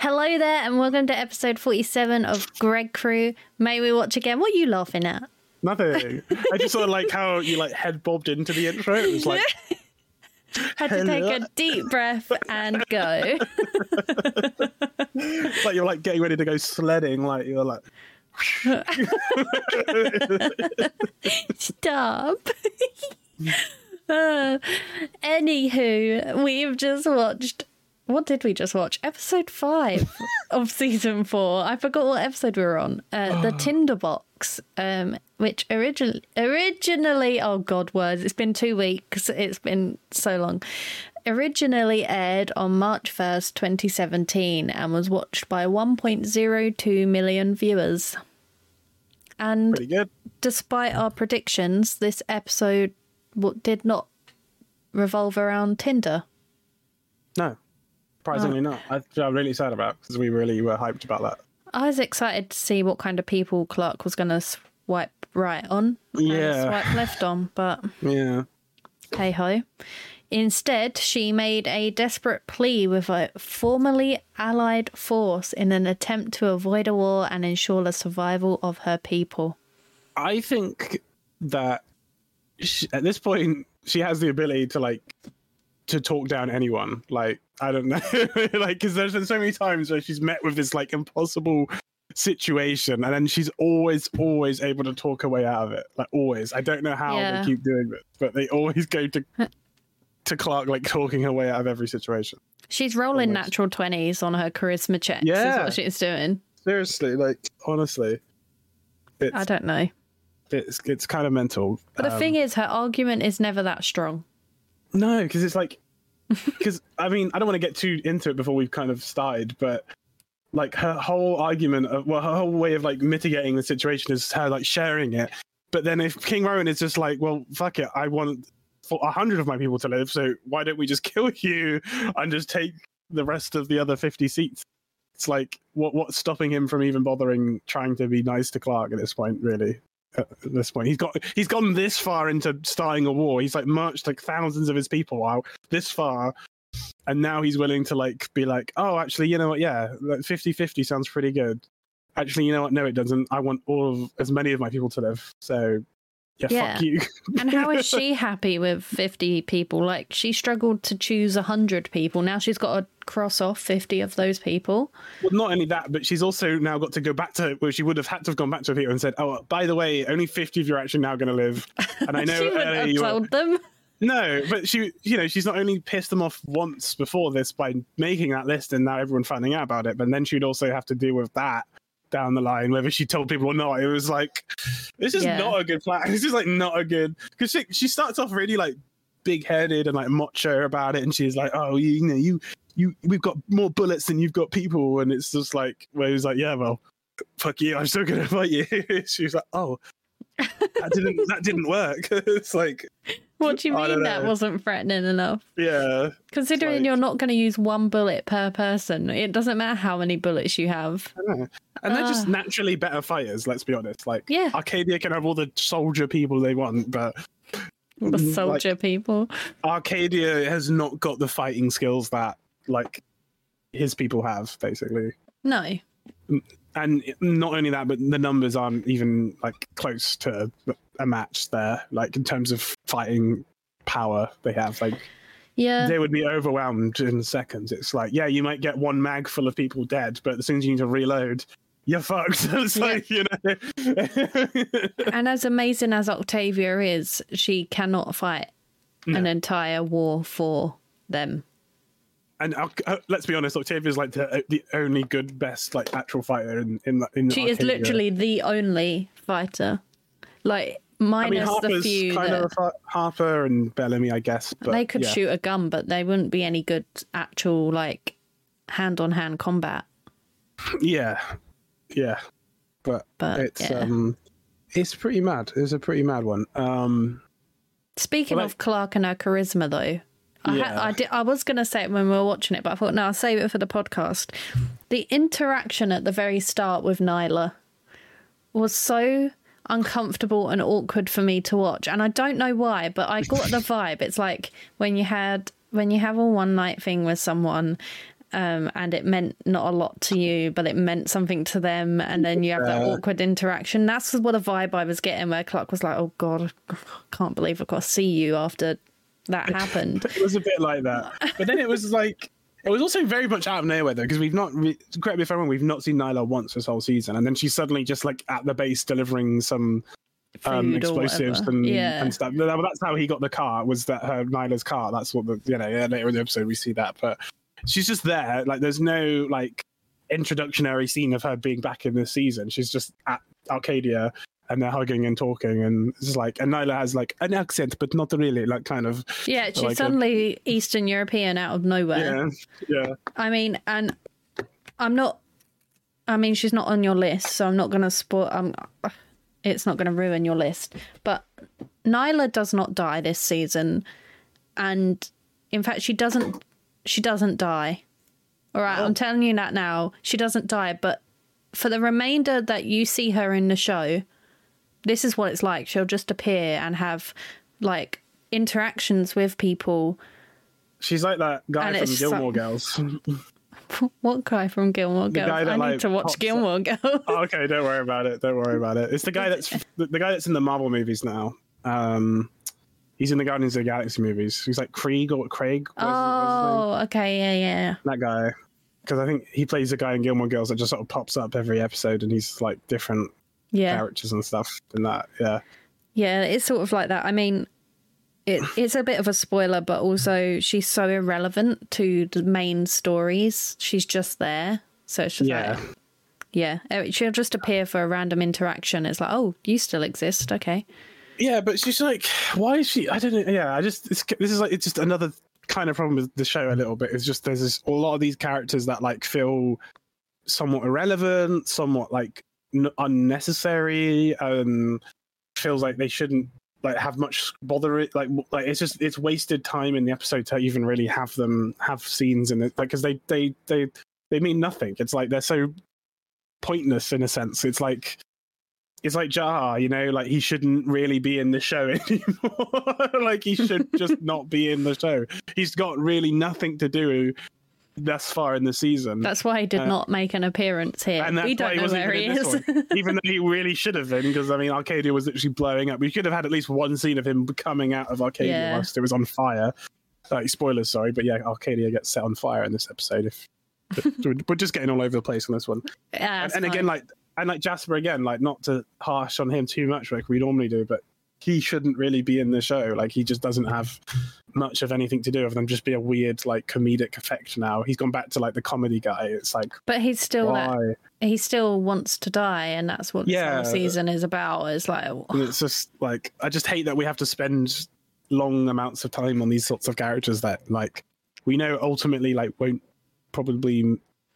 Hello there, and welcome to episode 47 of Gregkru. May we watch again? What are you laughing at? Nothing. I just sort of like how you like head bobbed into the intro. It was like Had to take a deep breath and go. like you're like getting ready to go sledding. Like you're like Stop. uh, anywho, we've just watched. What did we just watch? Episode five of season four. I forgot what episode we were on. Uh, the Tinderbox, um, which originally, originally, oh god, words. It's been two weeks. It's been so long. Originally aired on March first, twenty seventeen, and was watched by one point zero two million viewers. And pretty good. despite our predictions, this episode did not revolve around Tinder. No, surprisingly oh. not. I, I'm really sad about because we really were hyped about that. I was excited to see what kind of people Clarke was going to swipe right on and Yeah. swipe left on, but Yeah. hey ho. Instead, she made a desperate plea with a formerly allied force in an attempt to avoid a war and ensure the survival of her people. I think that she, at this point she has the ability to like to talk down anyone. Like I don't know, like because there's been so many times where she's met with this like impossible situation, and then she's always always able to talk her way out of it. Like always. I don't know how Yeah. they keep doing this, but they always go to to Clarke like talking her way out of every situation. She's rolling natural 20s on her charisma checks, is Yeah. what she's doing. Seriously, like honestly, it's I don't know. it's it's kind of mental. But the Um, thing is, her argument is never that strong. No, because it's like, because I mean, I don't want to get too into it before we've kind of started, but like her whole argument of, well, her whole way of like mitigating the situation is her like sharing it. But then if King Rowan is just like, well, fuck it, I want for a hundred of my people to live, so why don't we just kill you and just take the rest of the other fifty seats? It's like, what what's stopping him from even bothering trying to be nice to Clarke at this point? Really, at this point, he's got he's gone this far into starting a war. He's like marched like thousands of his people out this far, and now he's willing to like be like, oh, actually, you know what? Yeah, like 50-50 sounds pretty good. Actually, you know what? No, it doesn't. I want all of as many of my people to live. So, yeah, Yeah. fuck you. And how is she happy with 50 people? Like, she struggled to choose 100 people. Now she's got to cross off 50 of those people. Well, not only that, but she's also now got to go back to where she would have had to have gone back to people and said, "Oh, by the way, only fifty of you are actually now going to live." And I know she wouldn't have you were- told them. No, but she, you know, she's not only pissed them off once before this by making that list and now everyone finding out about it, but then she'd also have to deal with that down the line, whether she told people or not. It was like, this is Yeah. not a good plan. This is like not a good because she she starts off really like big headed and like macho about it, and she's like, oh, you, you know, you you we've got more bullets than you've got people, and it's just like where he's like, yeah, well, fuck you, I'm still gonna fight you. She's like, oh. that didn't that didn't work. it's like What do you mean that wasn't threatening enough? yeah, Considering like- you're not going to use one bullet per person, it doesn't matter how many bullets you have. I know. And they're just Ah. naturally better fighters, let's be honest. Like Yeah. Arcadia can have all the soldier people they want, but The Mm, like- soldier people. Arcadia has not got the fighting skills that like his people have, basically. No. And not only that, but the numbers aren't even like close to a match there, like in terms of fighting power they have. Like Yeah. they would be overwhelmed in seconds. It's like, yeah, you might get one mag full of people dead, but as soon as you need to reload, you're fucked. it's Yeah. like, you know. And as amazing as Octavia is, she cannot fight an entire war for them. And uh, uh, let's be honest, Octavia's like the, the only good, best, like actual fighter in in, in She is literally the only fighter. Like I minus mean, the few kind that of Harper and Bellamy, I guess. But they could yeah. shoot a gun, but they wouldn't be any good actual like hand on hand combat. Yeah, yeah, but, But, it's yeah. um, it's pretty mad. It's a pretty mad one. Um, Speaking Well, of Clarke and her charisma, though, I, Yeah. I, did, I was going to say it when we were watching it, but I thought, no, I'll save it for the podcast. The interaction at the very start with Niylah was so uncomfortable and awkward for me to watch, and I don't know why, but I got the vibe. It's like when you had when you have a one night thing with someone um, and it meant not a lot to you, but it meant something to them, and then you have that awkward interaction. That's what a vibe I was getting where Clarke was like, "Oh God, I can't believe I've got to see you after that happened." It was a bit like that, but then it was like it was also very much out of nowhere though because we've not re- correct me if I'm wrong, we've not seen Niylah once this whole season, and then she's suddenly just like at the base delivering some um, explosives and, yeah, and stuff. That- That's how he got the car. Was that her Niylah's car? That's what the you know yeah, later in the episode we see that, but she's just there. Like there's no like introductionary scene of her being back in this season. She's just at Arcadia. And they're hugging and talking, and it's like, and Niylah has like an accent, but not really, like kind of, yeah. She's like a- suddenly Eastern European out of nowhere. yeah, yeah. I mean, and I'm not. I mean, she's not on your list, so I'm not going to spoil. I'm. it's not going to ruin your list. But Niylah does not die this season, and in fact, she doesn't. She doesn't die. All right, I'm oh. telling you that now. She doesn't die, but for the remainder that you see her in the show, this is what it's like. She'll just appear and have like interactions with people. She's like that guy from Gilmore Girls. What guy from Gilmore Girls? guy that, I need like, to watch Gilmore Girls. oh, okay, don't worry about it. Don't worry about it. It's the guy that's the, the guy that's in the Marvel movies now. Um, he's in the Guardians of the Galaxy movies. He's like Krieg or Craig. What is- what's his name? Oh, okay, yeah, yeah. that guy. Because I think he plays a guy in Gilmore Girls that just sort of pops up every episode, and he's like different Yeah. characters and stuff in that. Yeah, Yeah, it's sort of like that. I mean, it, it's a bit of a spoiler, but also she's so irrelevant to the main stories. She's just there. So it's just yeah. like, yeah, Uh, she'll just appear for a random interaction. It's like, oh, you still exist. Okay. Yeah, but she's like, why is she? I don't know. Yeah, I just it's, this is like it's just another kind of problem with the show a little bit. It's just there's this, a lot of these characters that like feel somewhat irrelevant, somewhat like n- unnecessary, and feels like they shouldn't like have much bother it like like it's just it's wasted time in the episode to even really have them have scenes in it like because they they they they mean nothing it's like they're so pointless in a sense it's like it's like Jaha, you know, like he shouldn't really be in the show anymore. like he should just not be in the show. He's got really nothing to do thus far in the season. That's why he did Uh, not make an appearance here. and that's we don't he know where he even is. even though he really should have been. Because I mean, Arcadia was literally blowing up. We could have had at least one scene of him coming out of Arcadia Yeah. whilst it was on fire. Like spoilers, sorry, but yeah, Arcadia gets set on fire in this episode. If we're just getting all over the place on this one. Yeah, and, and again, like and like Jasper again, like not to harsh on him too much like we normally do, but he shouldn't really be in the show. Like he just doesn't have much of anything to do other than just be a weird like comedic effect now. He's gone back to like the comedy guy. It's like but he's still that he still wants to die, and that's what Yeah. whole season is about. It's like, it's just like I just hate that we have to spend long amounts of time on these sorts of characters that like we know ultimately like won't probably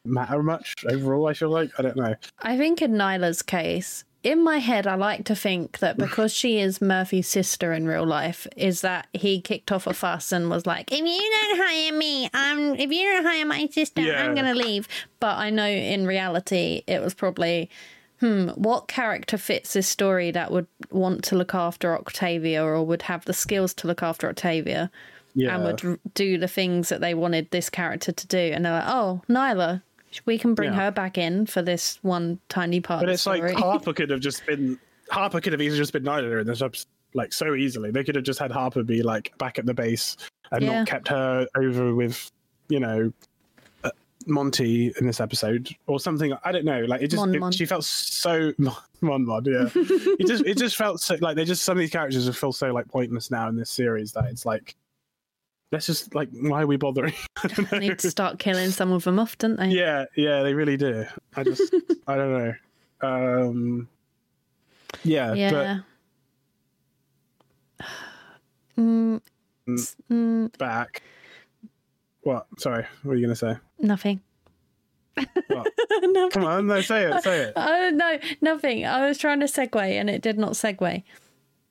matter much overall. I feel like I don't know. I think in Niylah's case, in my head, I like to think that because she is Murphy's sister in real life, is that he kicked off a fuss and was like, "If you don't hire me, I'm. If you don't hire my sister, Yeah. I'm gonna leave." But I know in reality, it was probably. Hmm, what character fits this story that would want to look after Octavia or would have the skills to look after Octavia Yeah, and would do the things that they wanted this character to do? And they're like, oh, Niylah, we can bring Yeah. her back in for this one tiny part but it's like Harper could have just been Harper could have easily just been Niylah in this episode, like so easily. They could have just had Harper be like back at the base and Yeah. not kept her over with, you know, uh, Monty in this episode or something. I don't know. Like it just Mon it- Mon. she felt so Mon Mon. Yeah, it just it just felt so like they just some of these characters just feel so like pointless now in this series that it's like. Let's just like, why are we bothering? They need to start killing some of them off, don't they? Yeah, yeah, they really do. I just, I don't know. Um, yeah, Yeah. Mm, Mm. mm, back. What? Sorry, what are you gonna say? nothing. Come on, no, say it, say it. Oh no, nothing. I was trying to segue and it did not segue.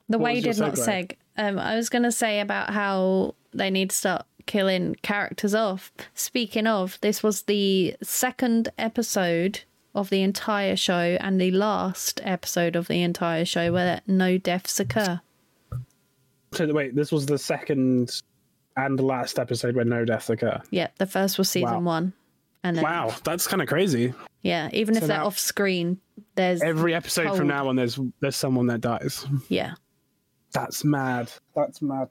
The What way did not segue? seg. Um, I was going to say about how they need to start killing characters off. Speaking of, this was the second episode of the entire show and the last episode of the entire show where no deaths occur. So wait, this was the second and last episode where no deaths occur. Yeah, the first was season Wow. one. And then, Wow, that's kind of crazy. yeah, even if they're now- off screen, there's Every episode Cold. from now on, there's there's someone that dies. yeah, That's mad. That's mad.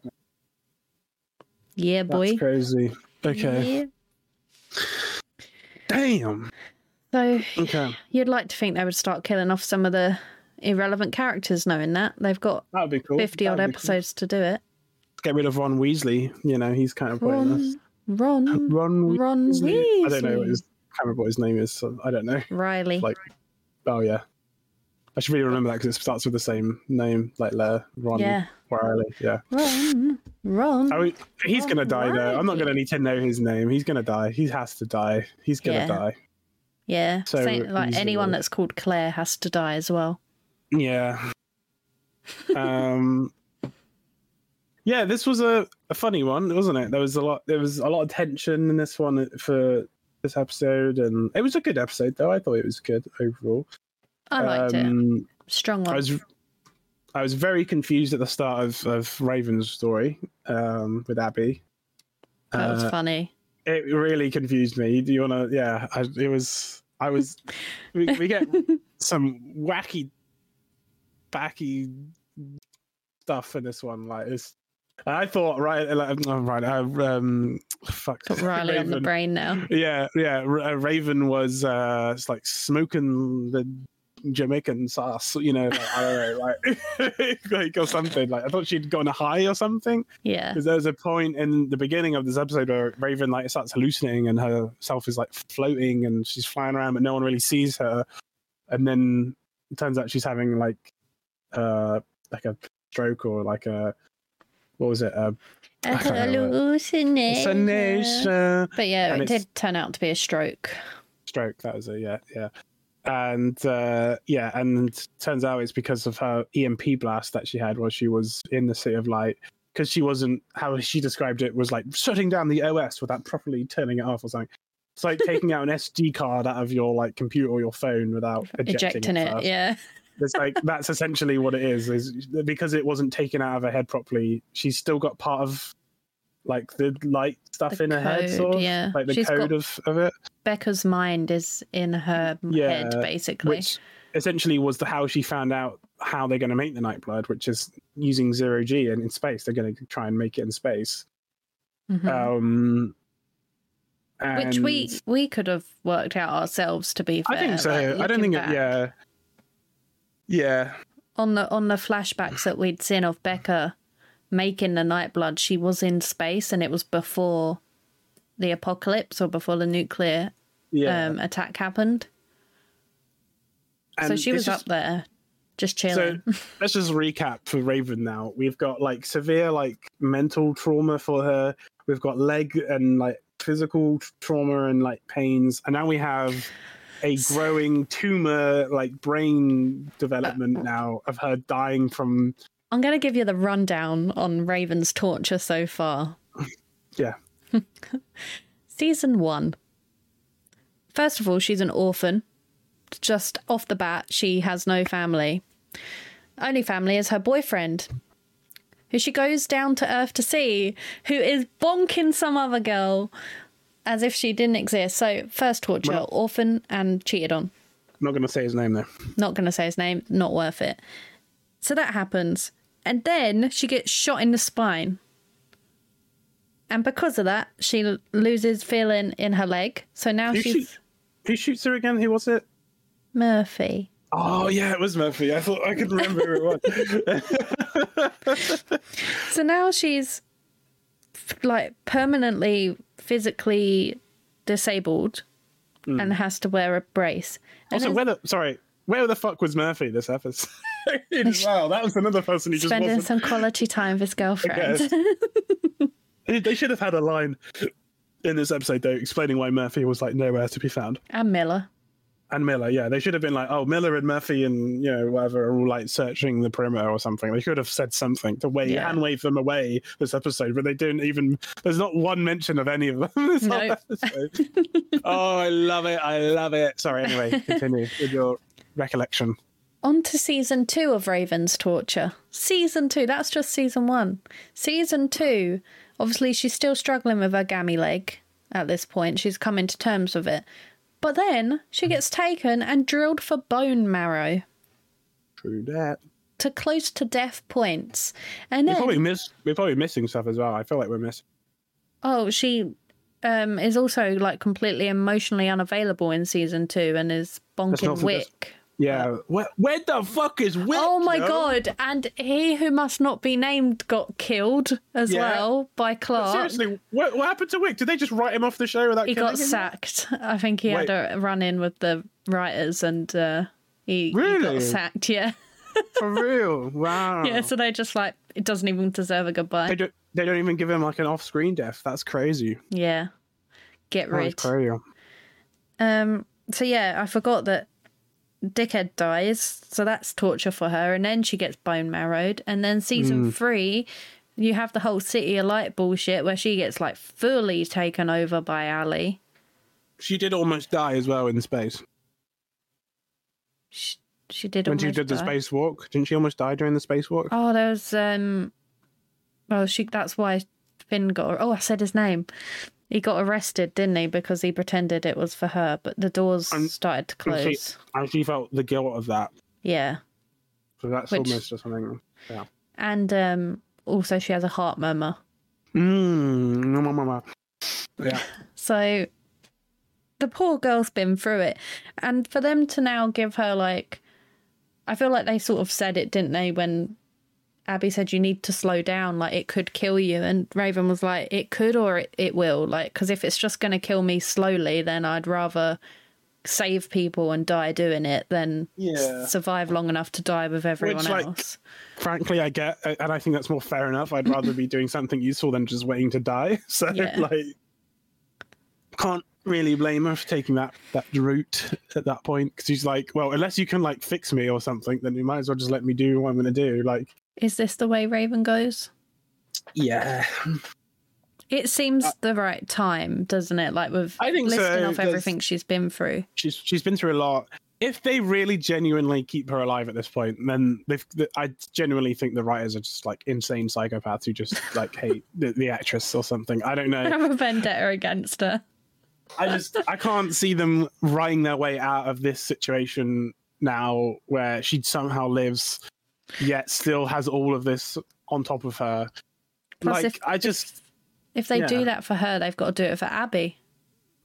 Yeah, boy. That's crazy. Okay. Yeah. Damn. So Okay. you'd like to think they would start killing off some of the irrelevant characters, knowing that they've got That would be cool. fifty odd That'd be cool. episodes to do it. Get rid of Ron Weasley. You know, he's kind of pointless. Ron, Ron, Ron, Ron Weasley. I don't know what his, I can't remember what his name is. So I don't know. Riley. Like, oh yeah. I should really remember that because it starts with the same name, like Le, Ron, Yeah. Riley. Yeah. I mean, he's gonna die though. I'm not gonna need to know his name. He's gonna die. He has to die. He's gonna Yeah. die. yeah, so like easily. anyone that's called Claire has to die as well. Yeah. um. Yeah, this was a, a funny one, wasn't it? There was a lot. There was a lot of tension in this one for this episode, and it was a good episode though. I thought it was good overall. I liked it. um, Strong I one. was I was very confused at the start of, of Raven's story um, with Abby. That was Uh, funny. it really confused me. Do you want to? Yeah, I, it was. I was. We, we get some wacky, backy stuff in this one. Like it's. I thought right, like, oh, right. Uh, um, fuck. Got Riley on the brain now. Yeah, yeah. R- uh, Raven was uh, it's like smoking the Jamaican sauce, you know, like, I don't know, like, like or something. Like I thought she'd gone high or something. Yeah. Because there's a point in the beginning of this episode where Raven like starts hallucinating and herself is like floating and she's flying around, but no one really sees her. And then it turns out she's having like uh like a stroke or like a what was it? A A can't remember. hallucination. hallucination. But yeah, And it did turn out to be a stroke. stroke. That was it. Yeah, yeah. And uh, yeah, and turns out it's because of her EMP blast that she had while she was in the City of Light. Because she wasn't how she described it was like shutting down the OS without properly turning it off or something. It's like taking out an SD card out of your like computer or your phone without ejecting, Ejecting it. it, yeah. It's like that's essentially what it is. Is because it wasn't taken out of her head properly. She's still got part of like the light stuff The in her head, sort of yeah. like the She's code of, of it. Becca's mind is in her Yeah, head, basically. which essentially was the how she found out how they're going to make the Nightblood, which is using zero G and in space. They're going to try and make it in space. Mhm. Um, Which we we could have worked out ourselves. To be fair, I think so. like, I don't think it. Yeah, yeah, on the on the flashbacks that we'd seen of Becca making the Nightblood, she was in space, and it was before the apocalypse or before the nuclear yeah. um, attack happened. so she was just- up there, just chilling. So chilling. let's just recap for Raven now. We've got like severe like mental trauma for her. We've got leg and like physical trauma and like pains, and now we have a growing tumor like brain development now of her dying from I'm going to give you the rundown on Raven's torture so far. yeah Season one. First of all, she's an orphan. Just off the bat, she has no family. Only family is her boyfriend, who she goes down to Earth to see, who is bonking some other girl as if she didn't exist. So, first torture, Well- orphan and cheated on. Not going to say his name though. Not going to say his name, not worth it. So that happens. And then she gets shot in the spine. And because of that, she loses feeling in her leg. So now Who, she's shoot, who shoots her again? Who was it? Murphy. Oh yeah, it was Murphy. I thought I could remember who it was. So now she's like permanently physically disabled hmm. and has to wear a brace. And also, where the sorry, where the fuck was Murphy this episode? wow, that was another person who just spending some quality time with his girlfriend. They- should have had a line in this episode though, explaining why Murphy was like nowhere to be found. and Miller. And Miller, yeah, they should have been like, oh, Miller and Murphy and you know whatever are all like searching the perimeter or something. They could have said something to wave Yeah. hand wave them away this episode, but they didn't even. There's not one mention of any of them. this Nope. episode. oh, I love it! I love it. Sorry. Anyway, continue with your recollection. On to season two of Raven's Torture. Season two, that's just season one. Season two, obviously, she's still struggling with her gammy leg. at this point. She's coming to terms with it. But then she gets taken and drilled for bone marrow True that. to close to death points. And We're probably miss. We're probably missing stuff as well. I feel like we're missing. Oh, she um, is also like completely emotionally unavailable in season two and is bonking for Wick. This- Yeah. Where, where the fuck is Wick? Oh my yo? god! And he who must not be named got killed as Yeah. well by Clarke. Seriously, what, what happened to Wick? Did they just write him off the show without he killing got him? sacked. I think he Wait. had a run in with the writers and uh, he, he Really? got sacked. Yeah, For real? Wow. yeah. So they just like it doesn't even deserve a They goodbye. don't. They don't even give him like an off-screen death. That's crazy. Yeah, get That's rid. crazy. Um. So yeah, I forgot that Dickhead dies, so that's torture for her, and then she gets bone marrowed, and then season Mm. three, you have the whole City of Light bullshit where she gets like fully taken over by Ali. She did almost die as well in space She, she did when she did the die. spacewalk. Didn't she almost die during the spacewalk? Oh, there was um. Well, she. That's why Finn got. Oh, I said his name. He got arrested, didn't he? Because he pretended it was for her, but the doors And- started to and she- close. And she felt the guilt of that. Yeah. So that's Which- almost just something. Yeah. and um, also she has a heart murmur. Mmm. No. Yeah. So the poor girl's been through it, and for them to now give her like, I feel like they sort of said it, didn't they? When Abby said you need to slow down, like it could kill you, and Raven was like, it could or it, it will, like because if it's just going to kill me slowly, then I'd rather save people and die doing it than Yeah. survive long enough to die with everyone like, else. Frankly, I get, and I think that's more fair enough. I'd rather be doing something useful than just waiting to die. So, Yeah. like, can't really blame her for taking that that route at that point because she's like, well, unless you can like fix me or something, then you might as well just let me do what I'm going to do. Like, Is this the way Raven goes? yeah, It seems the right time, doesn't it? Like with Uh, I think so, listing off 'cause- everything she's been through. she's she's been through a lot. If they really genuinely keep her alive at this point, then they've. I genuinely think the writers are just like insane psychopaths who just like hate the, the actress or something. I don't know. have a vendetta against her. I just I can't see them writing their way out of this situation now where she somehow lives yet still has all of this on top of her. Plus, like if- I just If they Yeah. do that for her, they've got to do it for Abby.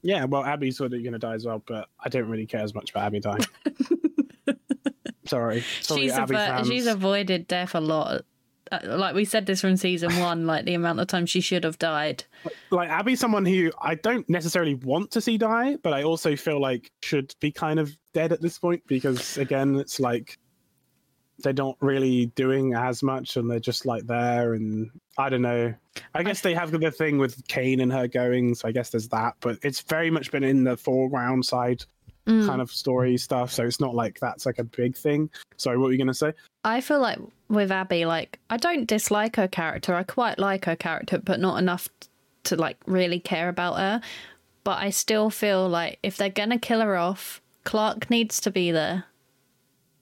yeah, well Abby's sort of gonna die as well, but I don't really care as much about Abby dying. Sorry. Sorry, she's Abby avo- she's avoided death a lot. Uh, Like we said this from season one, like the amount of time she should have died. like Abby's someone who I don't necessarily want to see die, but I also feel like should be kind of dead at this point because again, it's like they're not really doing as much and they're just like there and I don't know. I guess they have the thing with Kane and her going, so I guess there's that, but it's very much been in the foreground side Mm. kind of story stuff, so it's not like that's like a big thing. Sorry, what were you gonna say? I feel like with Abby, like I don't dislike her character. I quite like her character, but not enough to like really care about her. But I still feel like if they're gonna kill her off, Clarke needs to be there.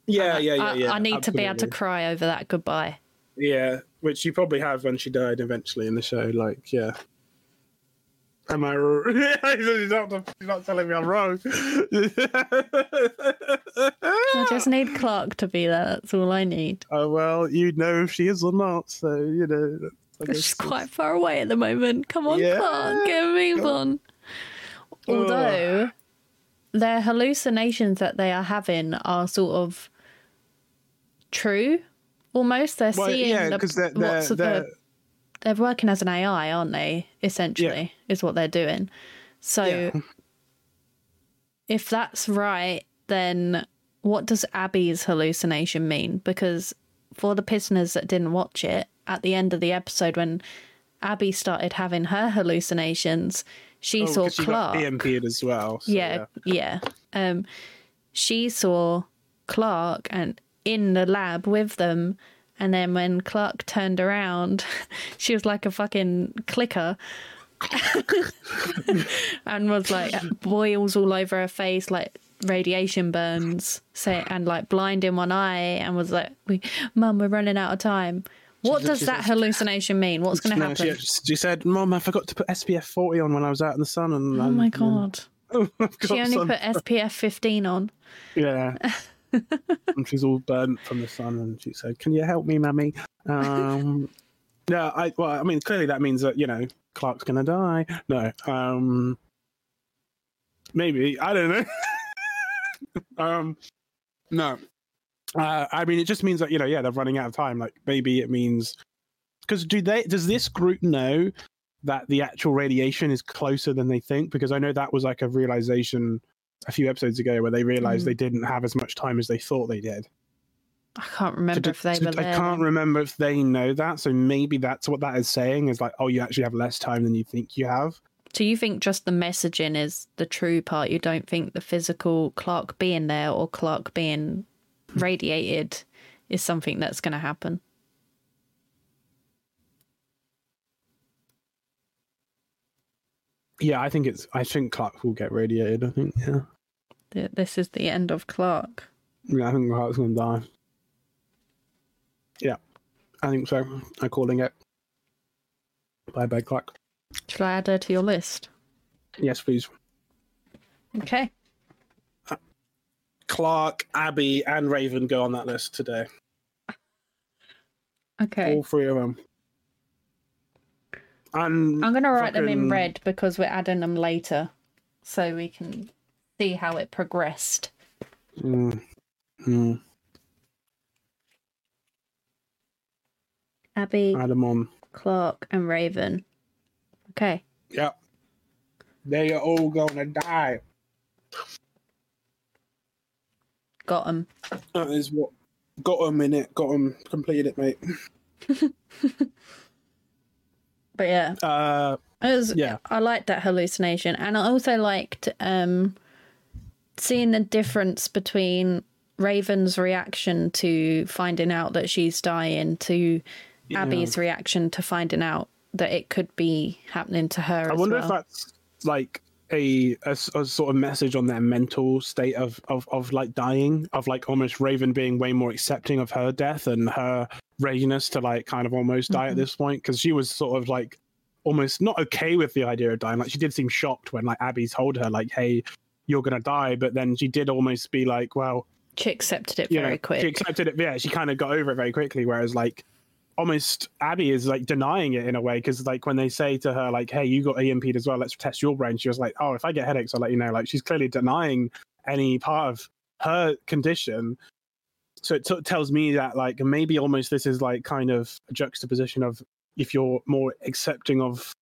Yeah, yeah, yeah, I, I need to be able to cry over that goodbye. Yeah, which you probably have when she died eventually in the show. Like, yeah. Am I wrong? he's, not, he's not telling me I'm wrong. I just need Clarke to be there. That's all I need. oh, well, you know if she is or not. So, you know. She's quite far away at the moment. Come on, Yeah. Clarke, get a move on. Although their hallucinations that they are having are sort of true, almost. They're Well, seeing yeah, the, because they're, they're, what's they're, they're working as an AI, aren't they? Essentially, is what they're doing. So, Yeah. if that's right, then what does Abby's hallucination mean? Because for the prisoners that didn't watch it, at the end of the episode, when Abby started having her hallucinations, she oh, saw she Clarke. EMP'd as well. so, yeah, yeah. Um, she saw Clarke and in the lab with them. And then when Clarke turned around, she was like a fucking clicker. and was like boils all over her face, like radiation burns, say, and like blind in one eye, and was like, "We, mum, we're running out of time." What does that hallucination mean? What's going to No, happen? She, she said, "Mom, I forgot to put SPF 40 on when I was out in the sun." And oh and- my god. and- I've She only sun- put SPF 15 on. Yeah. and she's all burnt from the sun, and she said, "Can you help me, mummy?" Um, yeah, I well, I mean, clearly that means that you know Clarke's gonna die. No, um, maybe I don't know. um, no, uh, I mean, it just means that you know, yeah, they're running out of time. Like maybe it means because do they? Does this group know? That the actual radiation is closer than they think, because I know that was like a realization a few episodes ago where they realized Mm. they didn't have as much time as they thought they did. I can't remember So if they d- were so I can't remember if they know that. So maybe that's what that is saying is like, oh, you actually have less time than you think you have. So you think just the messaging is the true part? You don't think the physical Clarke being there or Clarke being radiated is something that's going to happen? Yeah, I think it's. I think Clarke will get radiated. I think. Yeah. Th- This is the end of Clarke. Yeah, I think Clarke's gonna die. Yeah, I think so. I'm calling it. Bye, bye, Clarke. Shall I add her to your list? Yes, please. Okay. Uh, Clarke, Abby, and Raven go on that list today. Okay. All three of them. And I'm going to write them in red because we're adding them later so we can see how it progressed. Mm. Mm. Abby, Add 'em on. Clarke, and Raven. Okay. Yep. They are all gonna die. Got them. That is what got them in it. Got them completed it, mate. But yeah, Uh, was, Yeah. I liked that hallucination. And I also liked um, seeing the difference between Raven's reaction to finding out that she's dying to Yeah. Abby's reaction to finding out that it could be happening to her. I wonder well. if that's like a a sort of message on their mental state of, of of like dying, of like almost Raven being way more accepting of her death and her readiness to like kind of almost die Mhm. at this point because she was sort of like almost not okay with the idea of dying. Like she did seem shocked when like Abby told her like, "Hey, you're gonna die," but then she did almost be like, "Well." She accepted it very know, quick. She accepted it. Yeah, she kind of got over it very quickly. Whereas like almost Abby is like denying it in a way because like when they say to her like, "Hey, you got EMP'd as well. Let's test your brain." She was like, "Oh, if I get headaches, I'll let you know." Like she's clearly denying any part of her condition. So it t- tells me that like maybe almost this is like kind of a juxtaposition of if you're more accepting of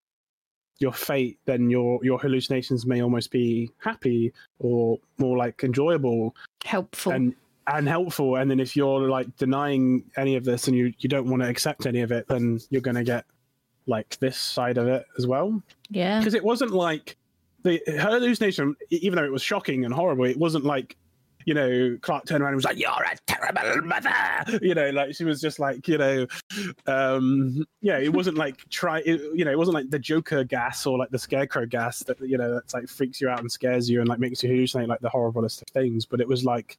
your fate, then your your hallucinations may almost be happy or more like enjoyable Helpful. and and helpful and then if you're like denying any of this and you you don't want to accept any of it then you're going to get like this side of it as well yeah. because it wasn't like the her hallucination even though it was shocking and horrible it wasn't like you know clarke turned around and was like you're a terrible mother you know like she was just like you know um yeah it wasn't like try it, you know it wasn't like the joker gas or like the scarecrow gas that you know that's like freaks you out and scares you and like makes you hallucinate like the horriblest of things but it was like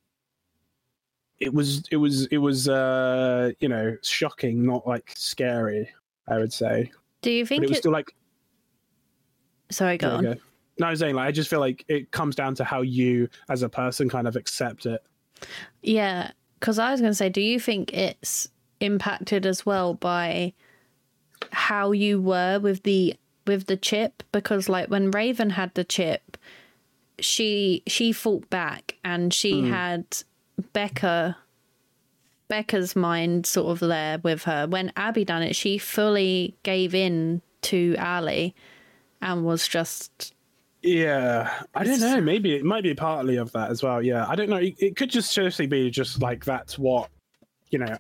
it was it was it was uh you know shocking not like scary i would say Do you but think it was it? still like Sorry, go on. go. No, I was saying like I just feel like it comes down to how you as a person kind of accept it. Yeah, because I was going to say, do you think it's impacted as well by how you were with the with the chip? Because like when Raven had the chip, she she fought back and she hmm. had Becca Becca's mind sort of there with her. When Abby done it, she fully gave in to Ali and was just Yeah, I don't know. Maybe it might be partly of that as well. Yeah, I don't know. It, it could just seriously be just like that's what you know.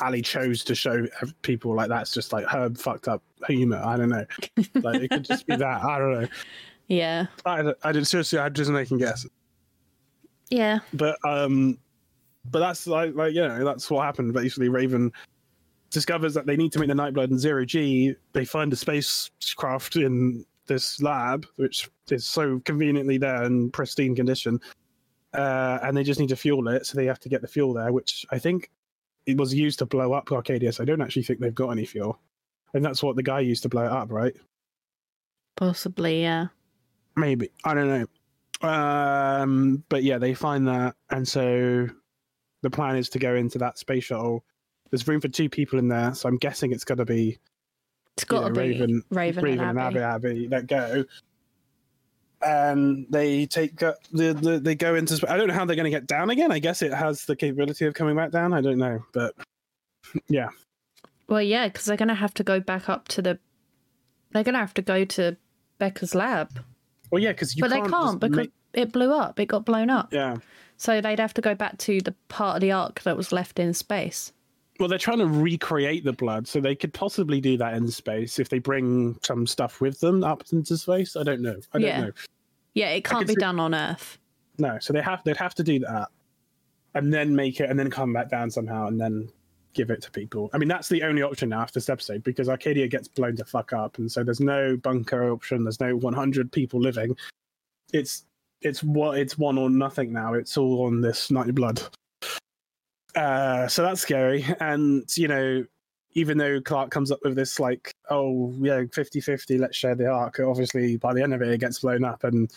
Ali chose to show people like that's just like her fucked up humor. I don't know. Like it could just be that. I don't know. yeah I, I did seriously. I'm just making guesses. yeah but um but that's like like you know that's what happened basically raven discovers that they need to make the nightblood in zero g they find a spacecraft in this lab which is so conveniently there in pristine condition uh and they just need to fuel it so they have to get the fuel there which i think it was used to blow up Arcadia. So I don't actually think they've got any fuel, and that's what the guy used to blow it up, right? Possibly, yeah. Maybe I don't know. Um, but yeah, they find that, and so the plan is to go into that space shuttle. There's room for two people in there, so I'm guessing it's going to be It's got to know, be Raven, Raven, Raven and Abby. Abby that go. And they take uh, the, the they go into. I don't know how they're going to get down again. I guess it has the capability of coming back down. I don't know, but yeah, Well, yeah, because they're going to have to go back up to the. They're going to have to go to Becca's lab, well, yeah, because you but they can't can't because make- it blew up. It got blown up. yeah. So they'd have to go back to the part of the arc that was left in space. Well, they're trying to recreate the blood, so they could possibly do that in space if they bring some stuff with them up into space. I don't know. I don't Yeah. know. Yeah, it can't be see- done on Earth. No, so they have they'd have to do that, and then make it, and then come back down somehow, and then give it to people. I mean, that's the only option now after this episode because Arcadia gets blown to fuck up, and so there's no bunker option. There's no 100 people living. It's it's what it's one or nothing now. It's all on this night blood. Uh, so that's scary, and you know. Even though Clarke comes up with this, like, oh, yeah, 50 50, let's share the arc, obviously by the end of it, it gets blown up. And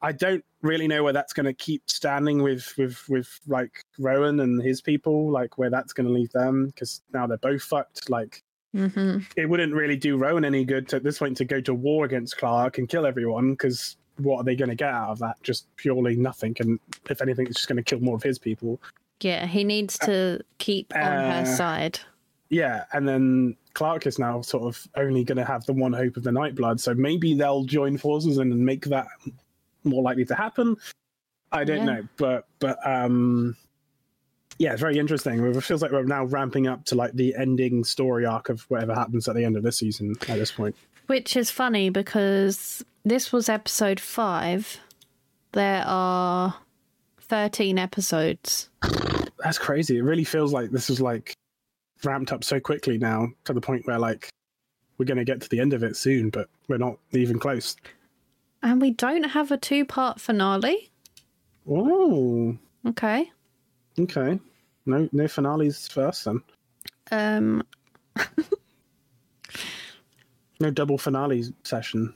I don't really know where that's going to keep standing with with with like Rowan and his people, like where that's going to leave them because now they're both fucked. Like hmm it wouldn't really do Rowan any good to, at this point to go to war against Clarke and kill everyone because what are they going to get out of that? Just purely nothing. And if anything, it's just going to kill more of his people. Yeah, he needs to keep on her uh, side. Yeah, and then Clarke is now sort of only going to have the one hope of the Nightblood. So maybe they'll join forces and make that more likely to happen. I don't Yeah. know, but but um, yeah, it's very interesting. It feels like we're now ramping up to like the ending story arc of whatever happens at the end of this season. At this point, Which is funny because this was episode five. There are 13 episodes. that's crazy. It really feels like this is like ramped up so quickly now to the point where like we're going to get to the end of it soon, but we're not even close. And we don't have a two part finale. Oh, Okay. Okay. No no finales first then. Um, No double finale session.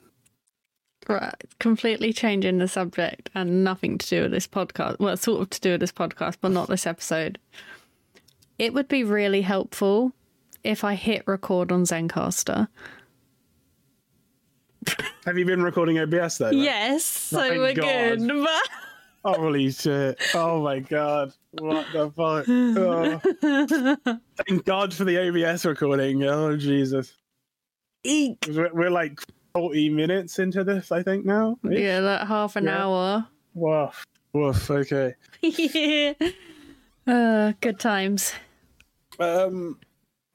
Right. Completely changing the subject and nothing to do with this podcast. Well, sort of to do with this podcast, but not this episode. It would be really helpful if I hit record on Zencastr. Have you been recording OBS though? Like, Yes, so we're God. good. But Holy shit. Oh my god. What the fuck? Oh. Thank God for the OBS recording. Oh Jesus. Eek. We're, we're like 40 minutes into this, I think now. Yeah, like half an Yeah. hour. Woof. Woof. Okay. yeah. Uh, good times. Um,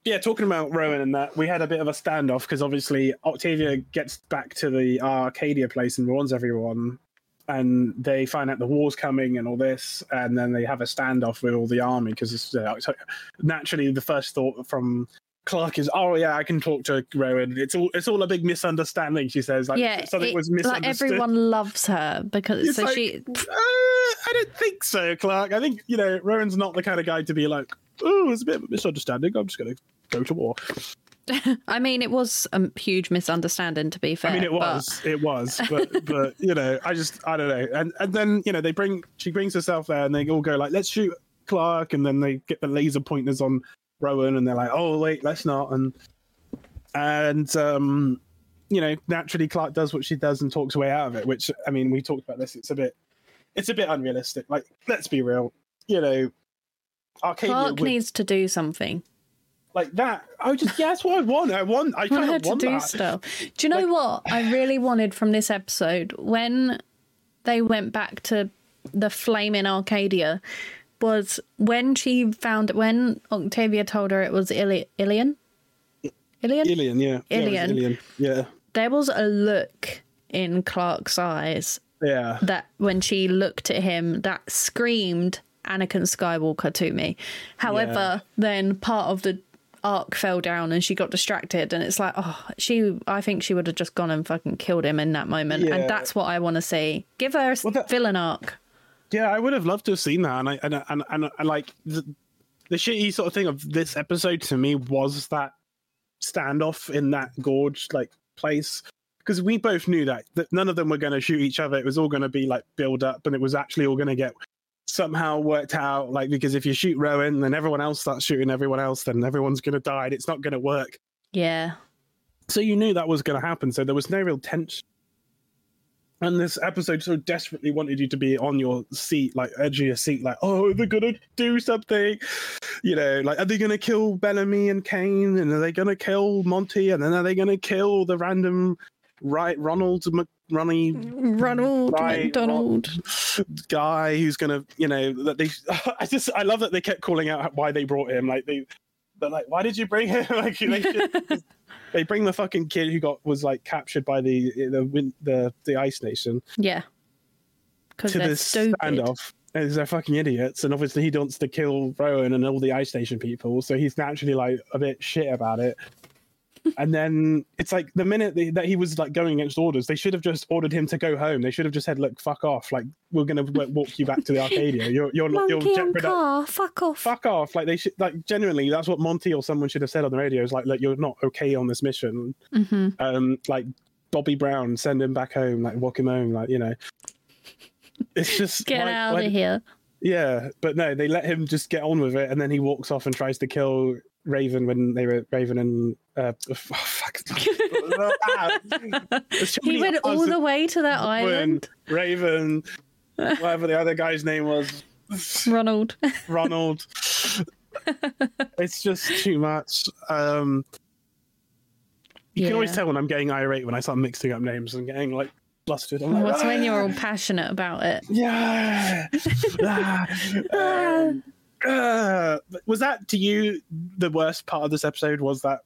yeah, talking about Rowan and that, we had a bit of a standoff because obviously Octavia gets back to the Arcadia place and warns everyone, and they find out the war's coming and all this, and then they have a standoff with all the army because uh, naturally the first thought from Clarke is, "Oh yeah, I can talk to Rowan. It's all it's all a big misunderstanding." She says, "Like yeah, something it- was like everyone loves her because It's so like, she. uh, I don't think so, Clarke. I think you know Rowan's not the kind of guy to be like, "Oh, it's a bit of a misunderstanding. I'm just going to go to war." I mean, it was a huge misunderstanding. To be fair, I mean, it but- was, it was, but but you know, I just I don't know, and and then you know they bring she brings herself there, and they all go like, let's shoot Clarke, and then they get the laser pointers on Rowan, and they're like, oh wait, let's not, and and um, you know, naturally Clarke does what she does and talks her way out of it, which I mean, we talked about this. It's a bit, it's a bit unrealistic. Like, let's be real, you know. Arcadia Clarke would- needs to do something. like that. I just yeah, that's what I want. I want. I I kind of to want do that. stuff. Do you know Like- what I really wanted from this episode when they went back to the flaming Arcadia was when she found when Octavia told her it was Ili- Ilian. Ilian. Ilian, yeah, Yeah, Ilian. Ilian. yeah. There was a look in Clarke's eyes Yeah. that when she looked at him that screamed Anakin Skywalker to me. However, then part of the arc fell down and she got distracted and it's like, oh, she I think she would have just gone and fucking killed him in that moment. Yeah. And that's what I want to see. Give her a Well, that- villain arc. Yeah, I would have loved to have seen that, and I and and and, and like the, the shitty sort of thing of this episode to me was that standoff in that gorge like place because we both knew that that none of them were going to shoot each other. It was all going to be like build up, and it was actually all going to get somehow worked out. Like because if you shoot Rowan, then everyone else starts shooting everyone else, then everyone's going to die. And it's not going to work. Yeah. So you knew that was going to happen. So there was no real tension. And this episode so desperately wanted you to be on your seat, like edge of your seat, like, oh, they're gonna do something, you know, like, are they gonna kill Bellamy and Kane, and are they gonna kill Monty, and then are they gonna kill the random right Ronald McRunny mm, Ronald Right, McDonald. guy who's gonna, you know, that they. I just, I love that they kept calling out why they brought him. Like they, they're like, why did you bring him? like they, should, they bring the fucking kid who got was like captured by the the the the ice nation Yeah. Because to this stupid. standoff. And they're fucking idiots, and obviously he wants to kill Roan and all the ice station people, so he's naturally like a bit shit about it. And then it's like the minute they, that he was like going against orders, they should have just ordered him to go home. They should have just said, "Look, fuck off! Like we're gonna w- walk you back to the Arcadia. You're you're you're Monkey and jeopardizing." car, fuck off. Fuck off! Like they should, like genuinely, that's what Monty or someone should have said on the radio. Is like, look, you're not okay on this mission. hmm Um, like Bobby Brown, send him back home, like walk him home, like you know. It's just Get like, out like- of here. yeah, but no, they let him just get on with it, and then he walks off and tries to kill Raven when they were Raven and uh, oh, fuck. Ah, He went all the way to that island. Raven, whatever the other guy's name was, Ronald. Ronald. it's just too much. Um, you can always tell when I'm getting irate when I start mixing up names and getting like flustered. I'm like, What's when "Ah!" you're all passionate about it? Yeah. Ah. Um, uh, was that to you the worst part of this episode? Was that?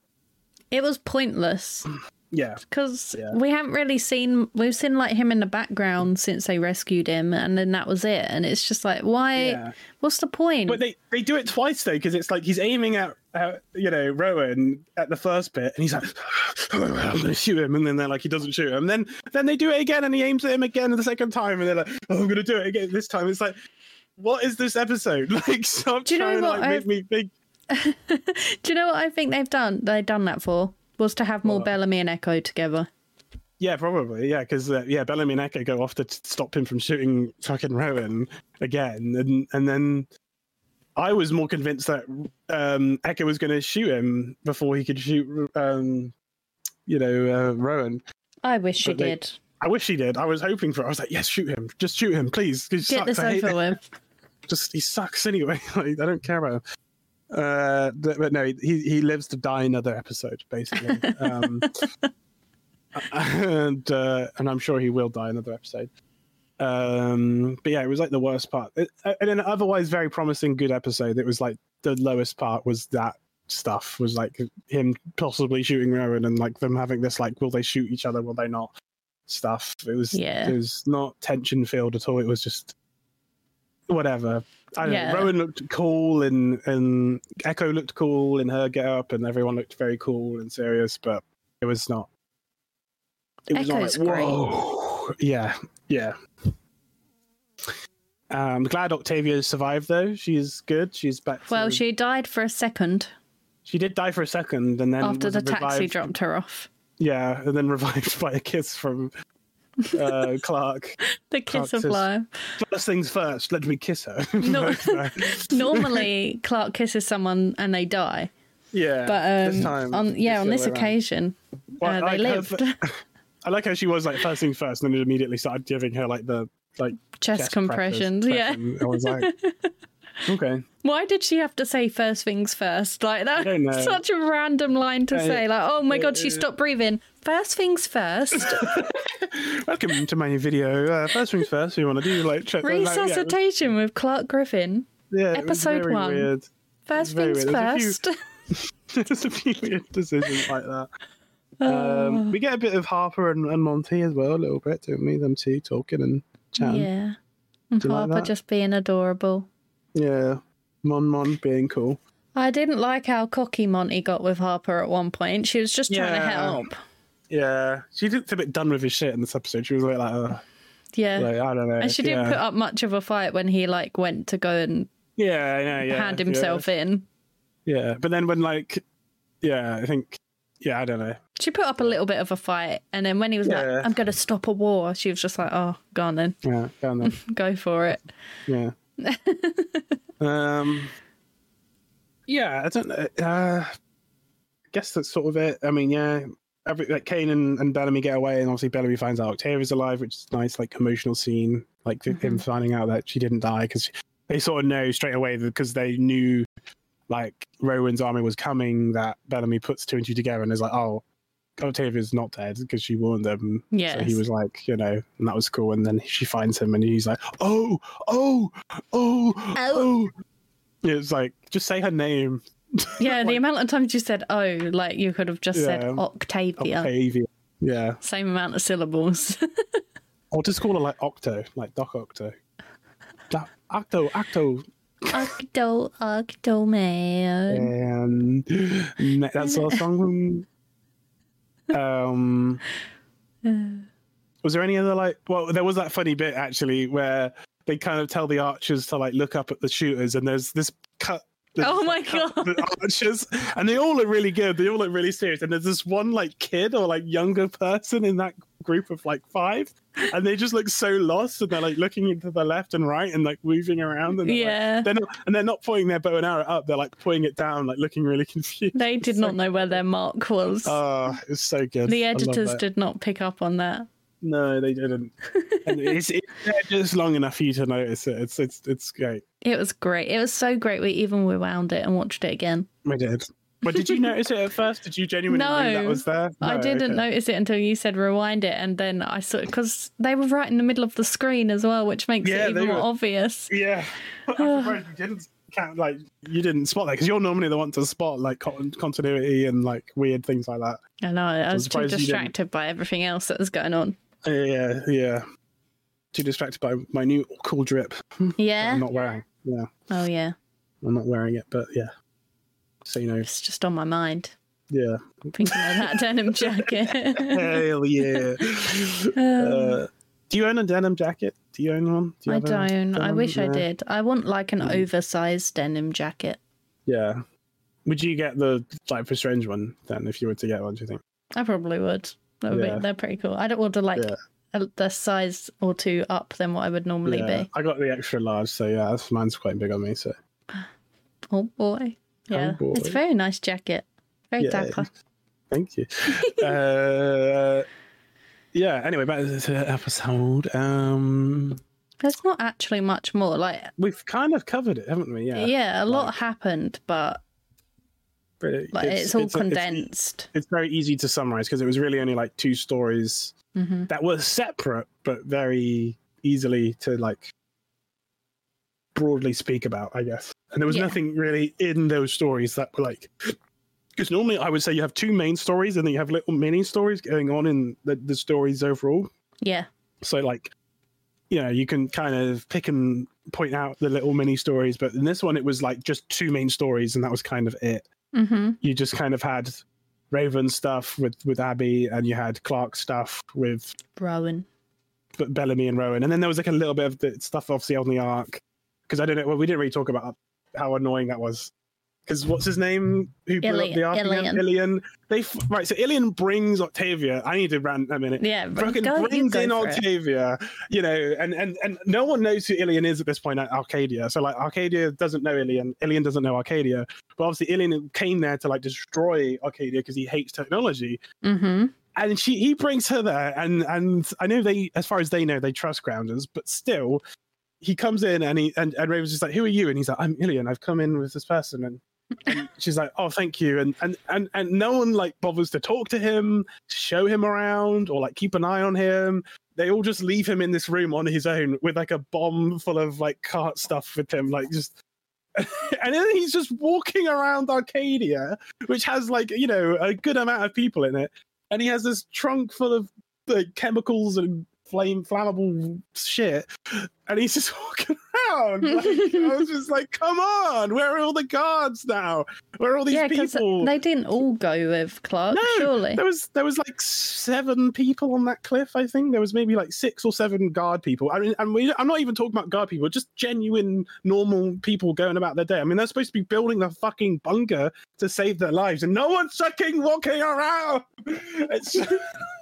It was pointless Yeah. because Yeah. we haven't really seen we've seen like him in the background since they rescued him, and then that was it. And it's just like, why? Yeah. What's the point? But they, they do it twice though, because it's like he's aiming at, at you know Roan at the first bit, and he's like, "I'm gonna shoot him," and then they're like, he doesn't shoot him. Then then they do it again, and he aims at him again the second time, and they're like, "Oh, I'm gonna do it again this time." It's like, what is this episode? Like, stop Do you know trying to what like, I've- make me think. Do you know what I think they've done? They've done that for was to have more What? Bellamy and Echo together. Yeah, probably. Yeah, because uh, yeah, Bellamy and Echo go off to t- stop him from shooting fucking Roan again, and and then I was more convinced that um, Echo was going to shoot him before he could shoot, um, you know, uh, Roan. I wish she they- did. I wish he did. I was hoping for. it. I was like, yes, shoot him. Just shoot him, please. Get sucks. this over with. Just he sucks anyway. Like, I don't care about him. Uh, but, but no, he he lives to die another episode, basically. um, and uh, and I'm sure he will die another episode. Um, but yeah, it was like the worst part. It, and an otherwise very promising, good episode. It was like the lowest part was that stuff was like him possibly shooting Roan and like them having this like, will they shoot each other? Will they not? Stuff. It was Yeah. it was not tension filled at all. It was just whatever. I don't Yeah. know. Roan looked cool and and Echo looked cool in her get up and everyone looked very cool and serious, but it was not. It was Echo's not like, great. whoa. Yeah, yeah. Um, glad Octavia survived though. She's good. She's back. Well, to- she died for a second she did die for a second and then after the taxi revived- dropped her off. Yeah, and then revived by a kiss from uh, Clarke. The kiss Clarke of says- life. First things first, let me kiss her. No. No. Normally, Clarke kisses someone and they die, yeah, but um, time, on yeah, on this other way around. occasion, Well, uh, I they like her- lived. I like how she was like first things first, and then it immediately started giving her like the like Chest, chest compressions. pressures. Yeah. I was like, okay, Why did she have to say first things first? Like that. don't. Such a random line to Uh, say. Like, oh my god, she uh, stopped breathing. First things first. welcome to my new video. Uh, first things first, we want to do like check like, yeah, Resuscitation with Clarke Griffin. yeah, was episode one. Weird. First things weird. First. There's a few weird decisions like that. Oh. Um, we get a bit of Harper and, and Monty as well, a little bit, don't we? Them two talking and chatting. yeah. And you like Harper just being adorable. Yeah. Mon Mon being cool. I didn't like how cocky Monty got with Harper at one point. She was just trying to help. Yeah. She looked a bit done with his shit in this episode. She was like, like, uh, Yeah. like I don't know. and she didn't yeah. put up much of a fight when he like went to go and Yeah, yeah, yeah. hand himself in. Yeah. yeah, but then when like, yeah, I think, yeah, I don't know. She put up a little bit of a fight, and then when he was Yeah. like, "I'm going to stop a war," she was just like, "Oh, go on then, Yeah, go on then. go for it." yeah. um. Yeah, I don't know. Uh, I guess that's sort of it. I mean, yeah, every like Kane and, and Bellamy get away, and obviously Bellamy finds out Octavia's alive, which is a nice, like emotional scene, like him finding out that she didn't die because they sort of know straight away because they knew like Roan's army was coming that Bellamy puts two and two together and is like, oh, Octavia's not dead because she warned them. Yeah. So he was like, you know, and that was cool. And then she finds him and he's like, oh, oh, oh, oh. oh. It's like, just say her name, Yeah, the amount of times you said "oh," like you could have just said Octavia. Octavia. Yeah. Same amount of syllables. Or just call her like Octo, like Doc Octo. Da- Octo, Octo. Octo, Octo man. And that's our song. Um, was there any other like? Well, there was that funny bit actually where they kind of tell the archers to like look up at the shooters, and there's this cut. Oh my God. The archers, and they all look really good. They all look really serious, and there's this one like kid or like younger person in that group of like five, and they just look so lost, and they're like looking into the left and right and like moving around, and they're, like- Yeah. they're not, and they're not pointing their bow and arrow up. They're like pointing it down, like looking really confused. They did not know where their mark was. Oh, it's so good. the editors did not pick up on that. No, they didn't. and it's, it's just long enough for you to notice it. It's it's it's great. It was great. It was so great. We even rewound it and watched it again. We did. But did you notice it at first? Did you genuinely know No. that was there? I didn't okay. notice it until you said rewind it, and then I saw it because they were right in the middle of the screen as well, which makes Yeah, it even more were. obvious. Yeah, I'm surprised you didn't count like you didn't spot that because you're normally the one to spot like con- continuity and like weird things like that. I know. I was too surprised you didn't. distracted by everything else that was going on. Yeah, yeah. Too distracted by my new cool drip. Yeah. I'm not wearing. Yeah, Oh yeah. I'm not wearing it, but yeah. So you know, It's just on my mind. yeah. Thinking of that denim jacket. Hell yeah. uh, do you own a denim jacket? Do you own one? Do you I don't. I wish I did. I want like an oversized denim jacket. Yeah. Would you get the Life for Strange one then if you were to get one, do you think? I probably would. That would Yeah. be, they're pretty cool. I don't want to like Yeah. a, the size or two up than what I would normally yeah. be. I got the extra large, so yeah, mine's quite big on me. So Oh boy. Yeah. It's a very nice jacket. Very Yeah. dapper. thank you. uh, yeah. Anyway, back to the episode. Um, There's not actually much more. Like we've kind of covered it, haven't we? yeah, Yeah. a lot like- happened, but But it- like it's, all it's- condensed. It's, very easy to summarize because it was really only like two stories hmm that were separate but very easily to like broadly speak about, I guess. And there was Yeah. nothing really in those stories that were like because normally I would say you have two main stories and then you have little mini stories going on in the, the stories overall. Yeah. So like you know, you can kind of pick and point out the little mini stories, but in this one it was like just two main stories and that was kind of it. hmm You just kind of had Raven stuff with with Abby and you had Clarke stuff with Roan. but Bellamy and Roan, and then there was like a little bit of the stuff obviously on the arc because I don't know. Well, we didn't really talk about how annoying that was. Because what's his name? Who blew up the? Ilian. Ilian. They f- right. So Ilian brings Octavia. I need to rant a minute. Yeah, Fucking go- brings in for it. Octavia, you know, and, and and no one knows who Ilian is at this point at Arcadia. So like Arcadia doesn't know Ilian, Ilian doesn't know Arcadia, but obviously Ilian came there to like destroy Arcadia because he hates technology hmm and she he brings her there and and i know they as far as they know they trust grounders but still he comes in and he and, and raven's just like who are you? And he's like i'm ilian. I've come in with this person. And, and she's like oh thank you. And, and and and no one like bothers to talk to him to show him around or like keep an eye on him. They all just leave him in this room on his own with like a bomb full of like cart stuff with him like just and then he's just walking around arcadia which has like you know a good amount of people in it. And he has this trunk full of like chemicals and flame flammable shit, and he's just walking around. Like, I was just like, come on, where are all the guards now? Where are all these yeah, because people? they didn't all go with Clarke, No, surely. There was there was like seven people on that cliff. I think there was maybe like six or seven guard people. I mean, and we, I'm not even talking about guard people, just genuine normal people going about their day. I mean, they're supposed to be building the fucking bunker to save their lives, and no one's fucking walking around. It's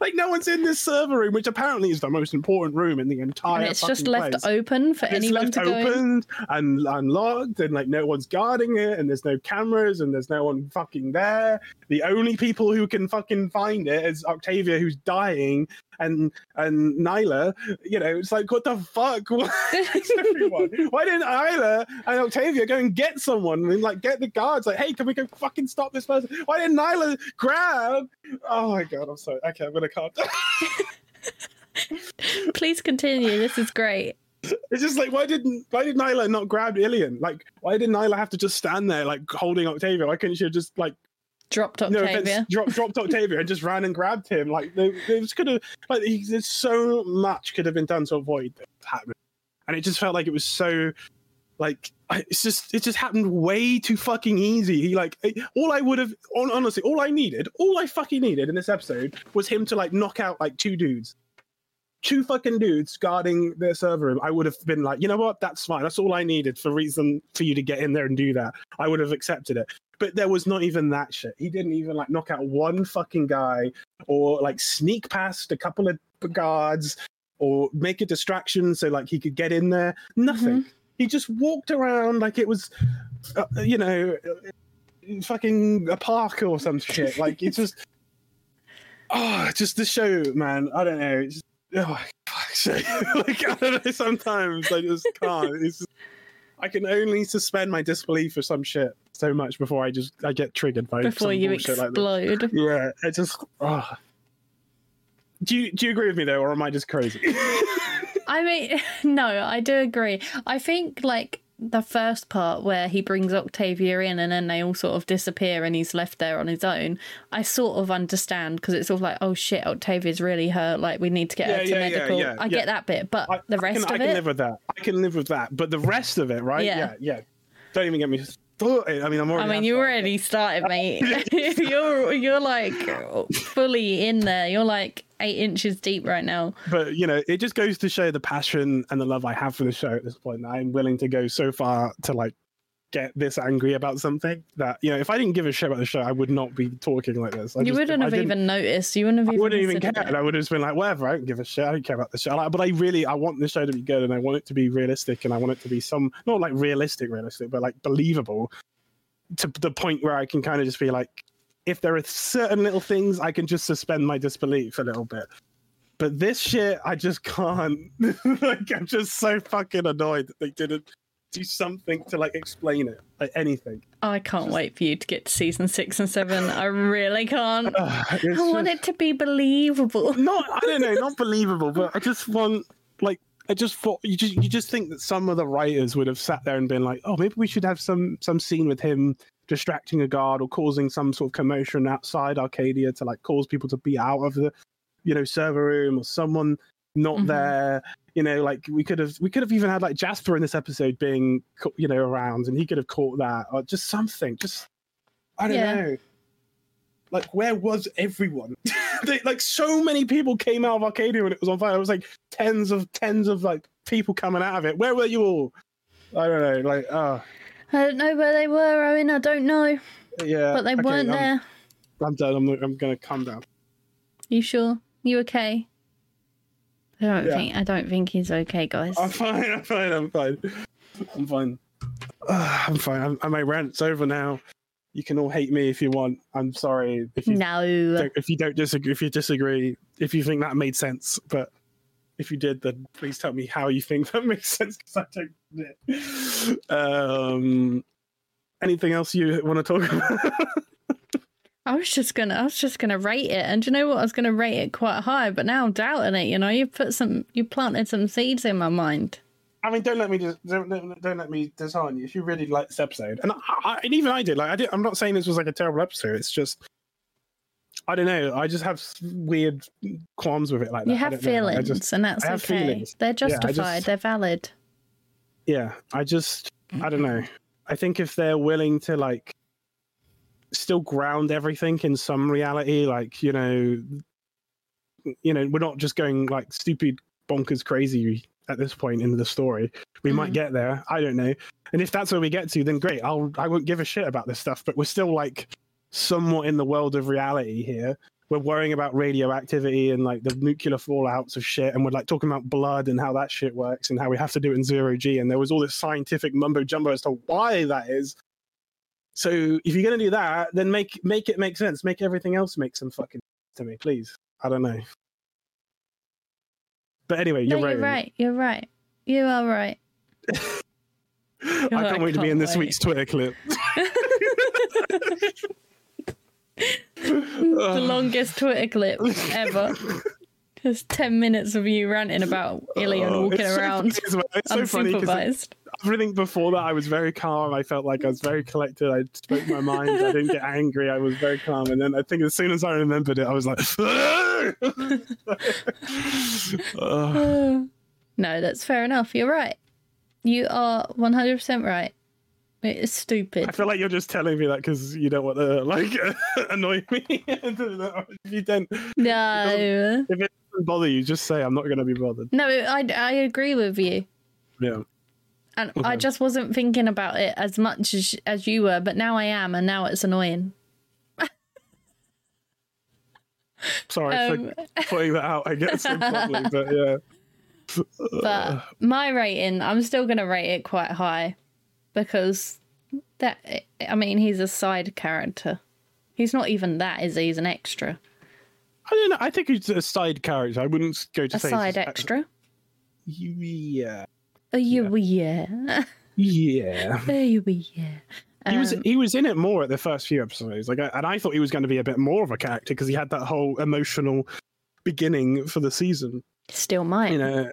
like no one's in this server room, which apparently is the most important room in the entire. and it's just left place open for it's anyone left to go and unlocked and like no one's guarding it and there's no cameras and there's no one fucking there the only people who can fucking find it is octavia who's dying and and niylah you know it's like what the fuck why, didn't niylah and octavia go and get someone and like get the guards like hey can we go fucking stop this person why didn't niylah grab oh my god i'm sorry okay i'm gonna calm down Please continue. This is great. It's just like why didn't why did Niylah not grab Ilian? Like why did Niylah have to just stand there like holding Octavia? Why couldn't she have just like Dropped no Octavia. offense, dropped dropped Octavia and just ran and grabbed him? Like they, they just could have like he- there's so much could have been done to avoid that happening, and it just felt like it was so like it's just it just happened way too fucking easy. He like all I would have honestly all I needed all I fucking needed in this episode was him to like knock out like two dudes two fucking dudes guarding their server room, I would have been like, you know what, that's fine. That's all I needed for reason for you to get in there and do that. I would have accepted it. But there was not even that shit. He didn't even like knock out one fucking guy or like sneak past a couple of guards or make a distraction so like he could get in there. Nothing. He just walked around like it was, uh, you know, uh, fucking a park or some shit. Like it's just, oh, just the show, man. I don't know. It's just, oh, fuck's sake. like I don't know. Sometimes I just can't. It's just, I can only suspend my disbelief for some shit so much before I just I get triggered by Before you bullshit like explode. Yeah, it just. Oh. Do you do you agree with me though, or am I just crazy? I mean, no, I do agree. I think like the first part where he brings Octavia in and then they all sort of disappear and he's left there on his own. I sort of understand because it's sort of like, oh shit, Octavia's really hurt. Like we need to get Yeah, her to yeah, medical. yeah, I get that bit, but I, the I rest can, I of can it, live with that. I can live with that. But the rest of it, right? Yeah. Yeah. Don't even get me started. I mean, I'm already. I mean, you already started, mate. you're you're like fully in there. You're like eight inches deep right now. But you know, it just goes to show the passion and the love I have for the show at this point. I'm willing to go so far to like get this angry about something that you know, if I didn't give a shit about the show, I would not be talking like this. I you just- wouldn't I have even noticed. You wouldn't have I even. wouldn't even care. considered And it. I would have just been like, whatever, I don't give a shit. I don't care about the show. Like, but I really, I want the show to be good and I want it to be realistic and I want it to be some, not like realistic, realistic, but like believable to the point where I can kind of just be like, if there are certain little things, I can just suspend my disbelief a little bit. But this shit, I just can't. like, I'm just so fucking annoyed that they didn't do something to like explain it, like anything. I can't wait for you to get to season six and seven. I really can't. It's I want it to be believable. not I don't know, not believable, but I just want like I just thought you just you just think that some of the writers would have sat there and been like, oh, maybe we should have some some scene with him distracting a guard or causing some sort of commotion outside Arcadia to like cause people to be out of the you know server room or someone not Mhm. there. You know, like we could have we could have even had like Jasper in this episode being you know around and he could have caught that or just something. Just I don't Yeah. know. Like where was everyone? they, like so many people came out of Arcadia when it was on fire. It was like tens of tens of like people coming out of it. Where were you all? I don't know. Like, oh I don't know where they were, Owen. I don't know, yeah, but they okay, weren't I'm, there. I'm done. I'm I'm gonna calm down. You sure? You okay? I don't Yeah. think. I don't think he's okay, guys. I'm fine. I'm fine. I'm fine. I'm fine. Ah, I'm fine. I'm, and my rant's over now. You can all hate me if you want. I'm sorry if you no. if you don't disagree. If you disagree, if you think that made sense, but if you did, then please tell me how you think that makes sense because I don't. get. Um, anything else you want to talk about? I was just gonna. I was just gonna rate it, and you know what? I was gonna rate it quite high, but now I'm doubting it. You know, you put some. You planted some seeds in my mind. I mean, don't let me just don't, don't, don't let me dishearten you. If you really like this episode, and I, I, and even I did, like I did. I'm not saying this was like a terrible episode. It's just I don't know. I just have weird qualms with it like that. You have feelings, I just, and that's okay. feelings. They're justified. just- They're valid. yeah, I just, I don't know. I think if they're willing to like still ground everything in some reality, like you know, you know, we're not just going like stupid bonkers crazy at this point in the story. We might Mhm. get there. I don't know. And if that's where we get to, then great. I'll I won't give a shit about this stuff. But we're still like somewhat in the world of reality here. We're worrying about radioactivity and like the nuclear fallouts of shit, and we're like talking about blood and how that shit works and how we have to do it in zero G. And there was all this scientific mumbo jumbo as to why that is. So if you're gonna do that, then make make it make sense. Make everything else make some fucking sense to me, please. I don't know. But anyway, you're right. you're right. You're right. You are right. I can't wait to be in this week's Twitter clip. the longest Twitter clip ever. There's 10 minutes of you ranting about Ilian Oh, walking so around funny as well. So funny unsupervised. everything before that, I was very calm. I felt like I was very collected. I spoke my mind. I didn't get angry. I was very calm. And then I think as soon as I remembered it, I was like, no, that's fair enough. You're right. You are 100% right. It is stupid. I feel like you're just telling me that because you don't want to like annoy me. if you don't, No. if it doesn't bother you, just say I'm not going to be bothered. No, I, I agree with you. Yeah. And I just wasn't thinking about it as much as, as you were, but now I am, and now it's annoying. Sorry Um, for putting that out. I guess so properly, but yeah. but my rating, I'm still going to rate it quite high because that, I mean, he's a side character. He's not even that, is he? He's an extra. I don't know. I think he's a side character. I wouldn't go to A say side he's- extra. Yeah. Oh, you yeah. Yeah. Oh, you yeah. He was Um, he was in it more at the first few episodes, like, I- and I thought he was going to be a bit more of a character because he had that whole emotional beginning for the season, still mine. you know.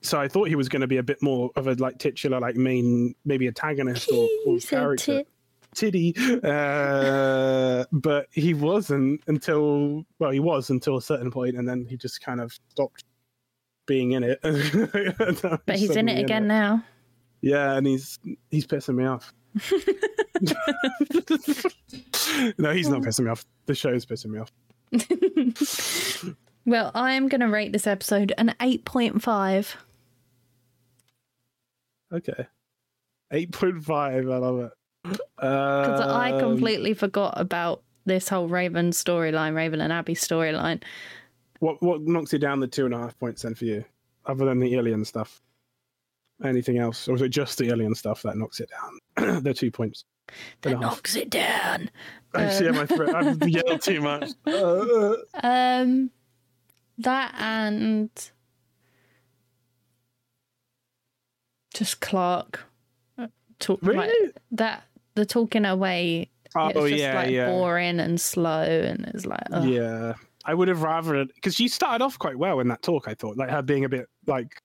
So I thought he was going to be a bit more of a like titular, like main maybe antagonist or, or character. tit. Tiddy, uh, but he wasn't until well, he was until a certain point, and then he just kind of stopped being in it. But he's in it again now. Yeah, and he's he's pissing me off. no, he's not pissing me off. The show's pissing me off. Well, I am going to rate this episode an 8.5. Okay, eight point five. I love it. Because I Um, completely forgot about this whole Raven storyline, Raven and Abby storyline. What what knocks it down the two and a half points then for you, other than the Ilian stuff? Anything else, or is it just the Ilian stuff that knocks it down? the two points. That and half. knocks it down. I see my throat. I've yelled too much. Um, that and just Clarke. Talk, like, really? that the talking away. Oh it's just yeah, like yeah, boring and slow, and it's like, ugh. yeah. I would have rather because she started off quite well in that talk. I thought, like her being a bit like,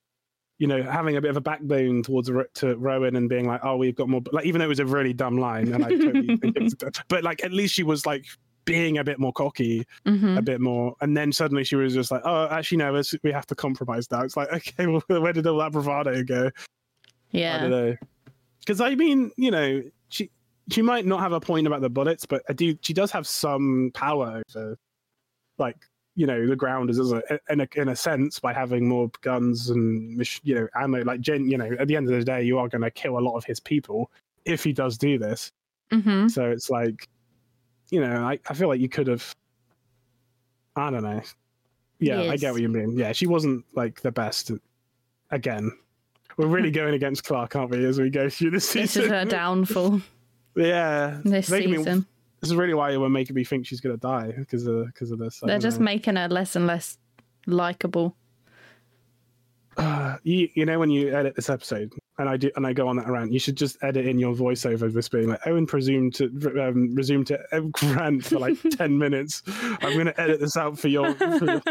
you know, having a bit of a backbone towards to Roan and being like, oh, we've got more. Like even though it was a really dumb line, and I totally think it's, but like at least she was like being a bit more cocky, Mhm. a bit more, and then suddenly she was just like, oh, actually no, we have to compromise now. It's like, okay, well, where did all that bravado go? I yeah. don't know. Because I mean, you know, she she might not have a point about the bullets, but I do. She does have some power over, like you know, the grounders is a, in a in a sense by having more guns and you know ammo. Like, gen, you know, at the end of the day, you are going to kill a lot of his people if he does do this. hmm So it's like, you know, I I feel like you could have. I don't know. Yeah, I get what you mean. Yeah, she wasn't like the best. Again, we're really going against Clarke, aren't we, as we go through this season? This is her downfall Yeah, this making me- season. this is really why you were making me think she's gonna die because of because of this. I They're just know. making her less and less likable. Uh, you you know when you edit this episode and I do and I go on that rant, you should just edit in your voiceover this being like Owen presumed to um, resume to rant for like ten minutes. I'm gonna edit this out for your for your,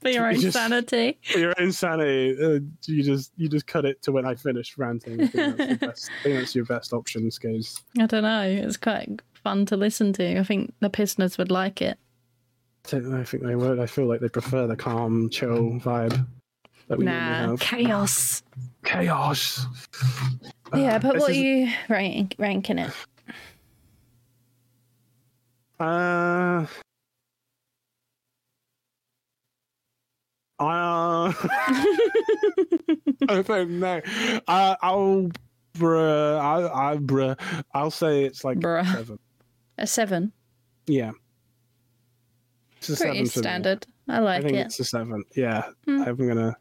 For your own Just- sanity. for your own sanity. Uh, you just you just cut it to when I finish ranting. I think that's, best, I think that's your best option, Skaze. I don't know. It's quite fun to listen to. I think the Pistoners would like it. I I think they would. I feel like they prefer the calm, chill vibe that we Nah, have. chaos. Chaos. Yeah, but what are you rank, ranking it? Uh, uh, I don't know. Uh, I'll, bruh, I, I, bruh, I'll say it's like Bruh. seven. A seven. Yeah, it's a Pretty seven me. standard. I I think it. it's a seven. Yeah, Hmm. I'm gonna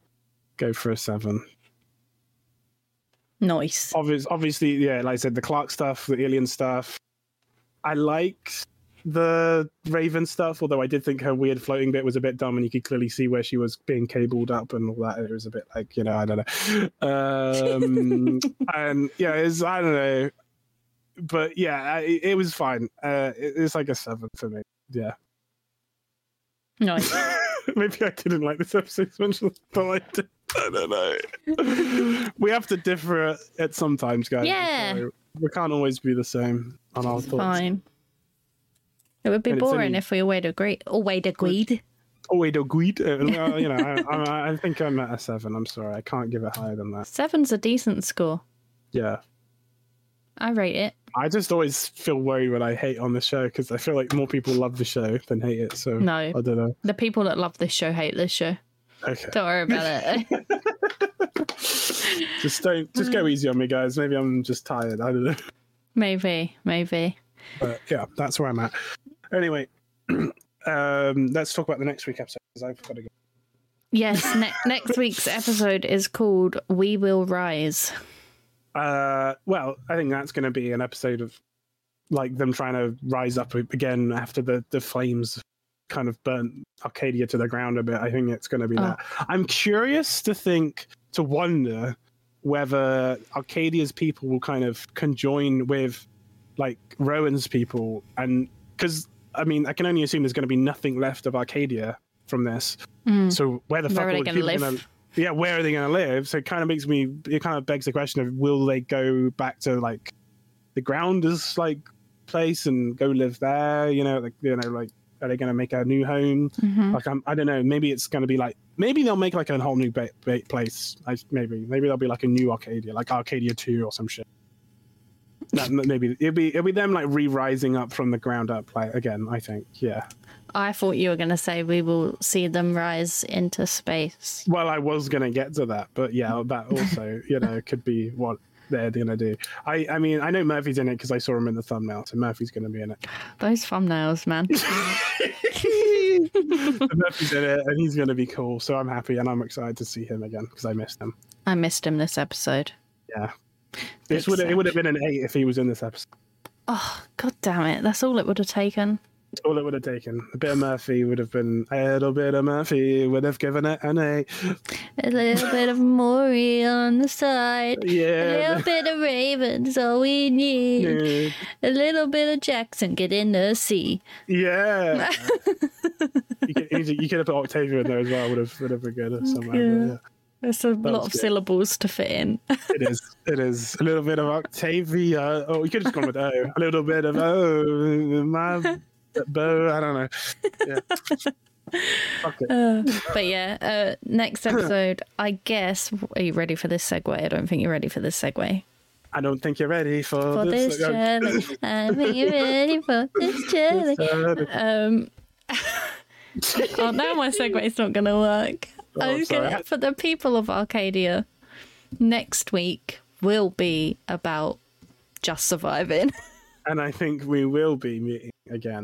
go for a seven. Nice. Obvious, obviously, yeah. Like I said, the Clarke stuff, the Ilian stuff. I liked the Raven stuff, although I did think her weird floating bit was a bit dumb, and you could clearly see where she was being cabled up and all that. It was a bit like, you know, I don't know. Um, and yeah, it's I don't know, but yeah, I, it was fine. Uh, it, it's like a seven for me. Yeah. Nice. Maybe I didn't like this episode as much as I did. I don't know. we have to differ at, at sometimes, guys. Yeah. So we can't always be the same on our thoughts. Fine. It would be And it's boring only- if we always agreed. Always agreed. Wait, agreed. Well, you know, I, I, I think I'm at a seven. I'm sorry, I can't give it higher than that. Seven's a decent score. Yeah. I rate it. I just always feel worried when I hate on the show because I feel like more people love the show than hate it. So No. I don't know. The people that love this show hate this show. Okay, Don't worry about it. just don't, just go easy on me, guys. Maybe I'm just tired. I don't know. maybe, maybe. But yeah, that's where I'm at. Anyway, um, let's talk about the next week episode because I've got to go. Yes, ne- next week's episode is called We Will Rise. Uh, well, I think that's going to be an episode of like them trying to rise up again after the the flames kind of burnt Arcadia to the ground a bit. I think it's going to be Oh. that. I'm curious to think to wonder whether Arcadia's people will kind of conjoin with like Roan's people, and because I mean, I can only assume there's going to be nothing left of Arcadia from this. Mm. So where the fuck Where are they gonna people live? yeah, where are they going to live? So it kind of makes me. It kind of begs the question of will they go back to like the ground grounders like place and go live there? You know, like you know, like are they going to make a new home? Mhm. Like I'm, I don't know. Maybe it's going to be like maybe they'll make like a whole new ba- ba- place. I, maybe maybe there'll be like a new Arcadia, like Arcadia Two or some shit. That, maybe it'll be it'll be them like re-rising up from the ground up like again. I think yeah. I thought you were going to say we will see them rise into space. Well, I was gonna get to that, but yeah, that also you know could be what they're gonna do. I I mean I know Murphy's in it because I saw him in the thumbnail, so Murphy's gonna be in it. Those thumbnails, man. Murphy's in it, and he's gonna be cool. So I'm happy, and I'm excited to see him again because I missed him. I missed him this episode. Yeah, this would it would have been an eight if he was in this episode. Oh, god damn it. That's all it would have taken. All it would have taken. A bit of Murphy would have been a little bit of Murphy would have given it an A. A little bit of Maury on the side. Yeah. A little bit of Ravens, all we need. Yeah. A little bit of Jackson, get in the sea. Yeah. you, could, you could have put Octavia in there as well. Would have would have been good. but Yeah. yeah. There's a lot of good. syllables to fit in. It is. It is a little bit of Octavia. Oh, you could have just gone with O. A little bit of oh, my bow. I don't know. Yeah. It. Uh, but yeah, uh, next episode, I guess. Are you ready for this segue? I don't think you're ready for this segue. I don't think you're ready for, For this this. challenge, I think you're ready for this challenge. Um, oh, now my segue's not going to work. Oh, gonna, for the people of Arcadia, next week will be about just surviving. and I think we will be meeting again.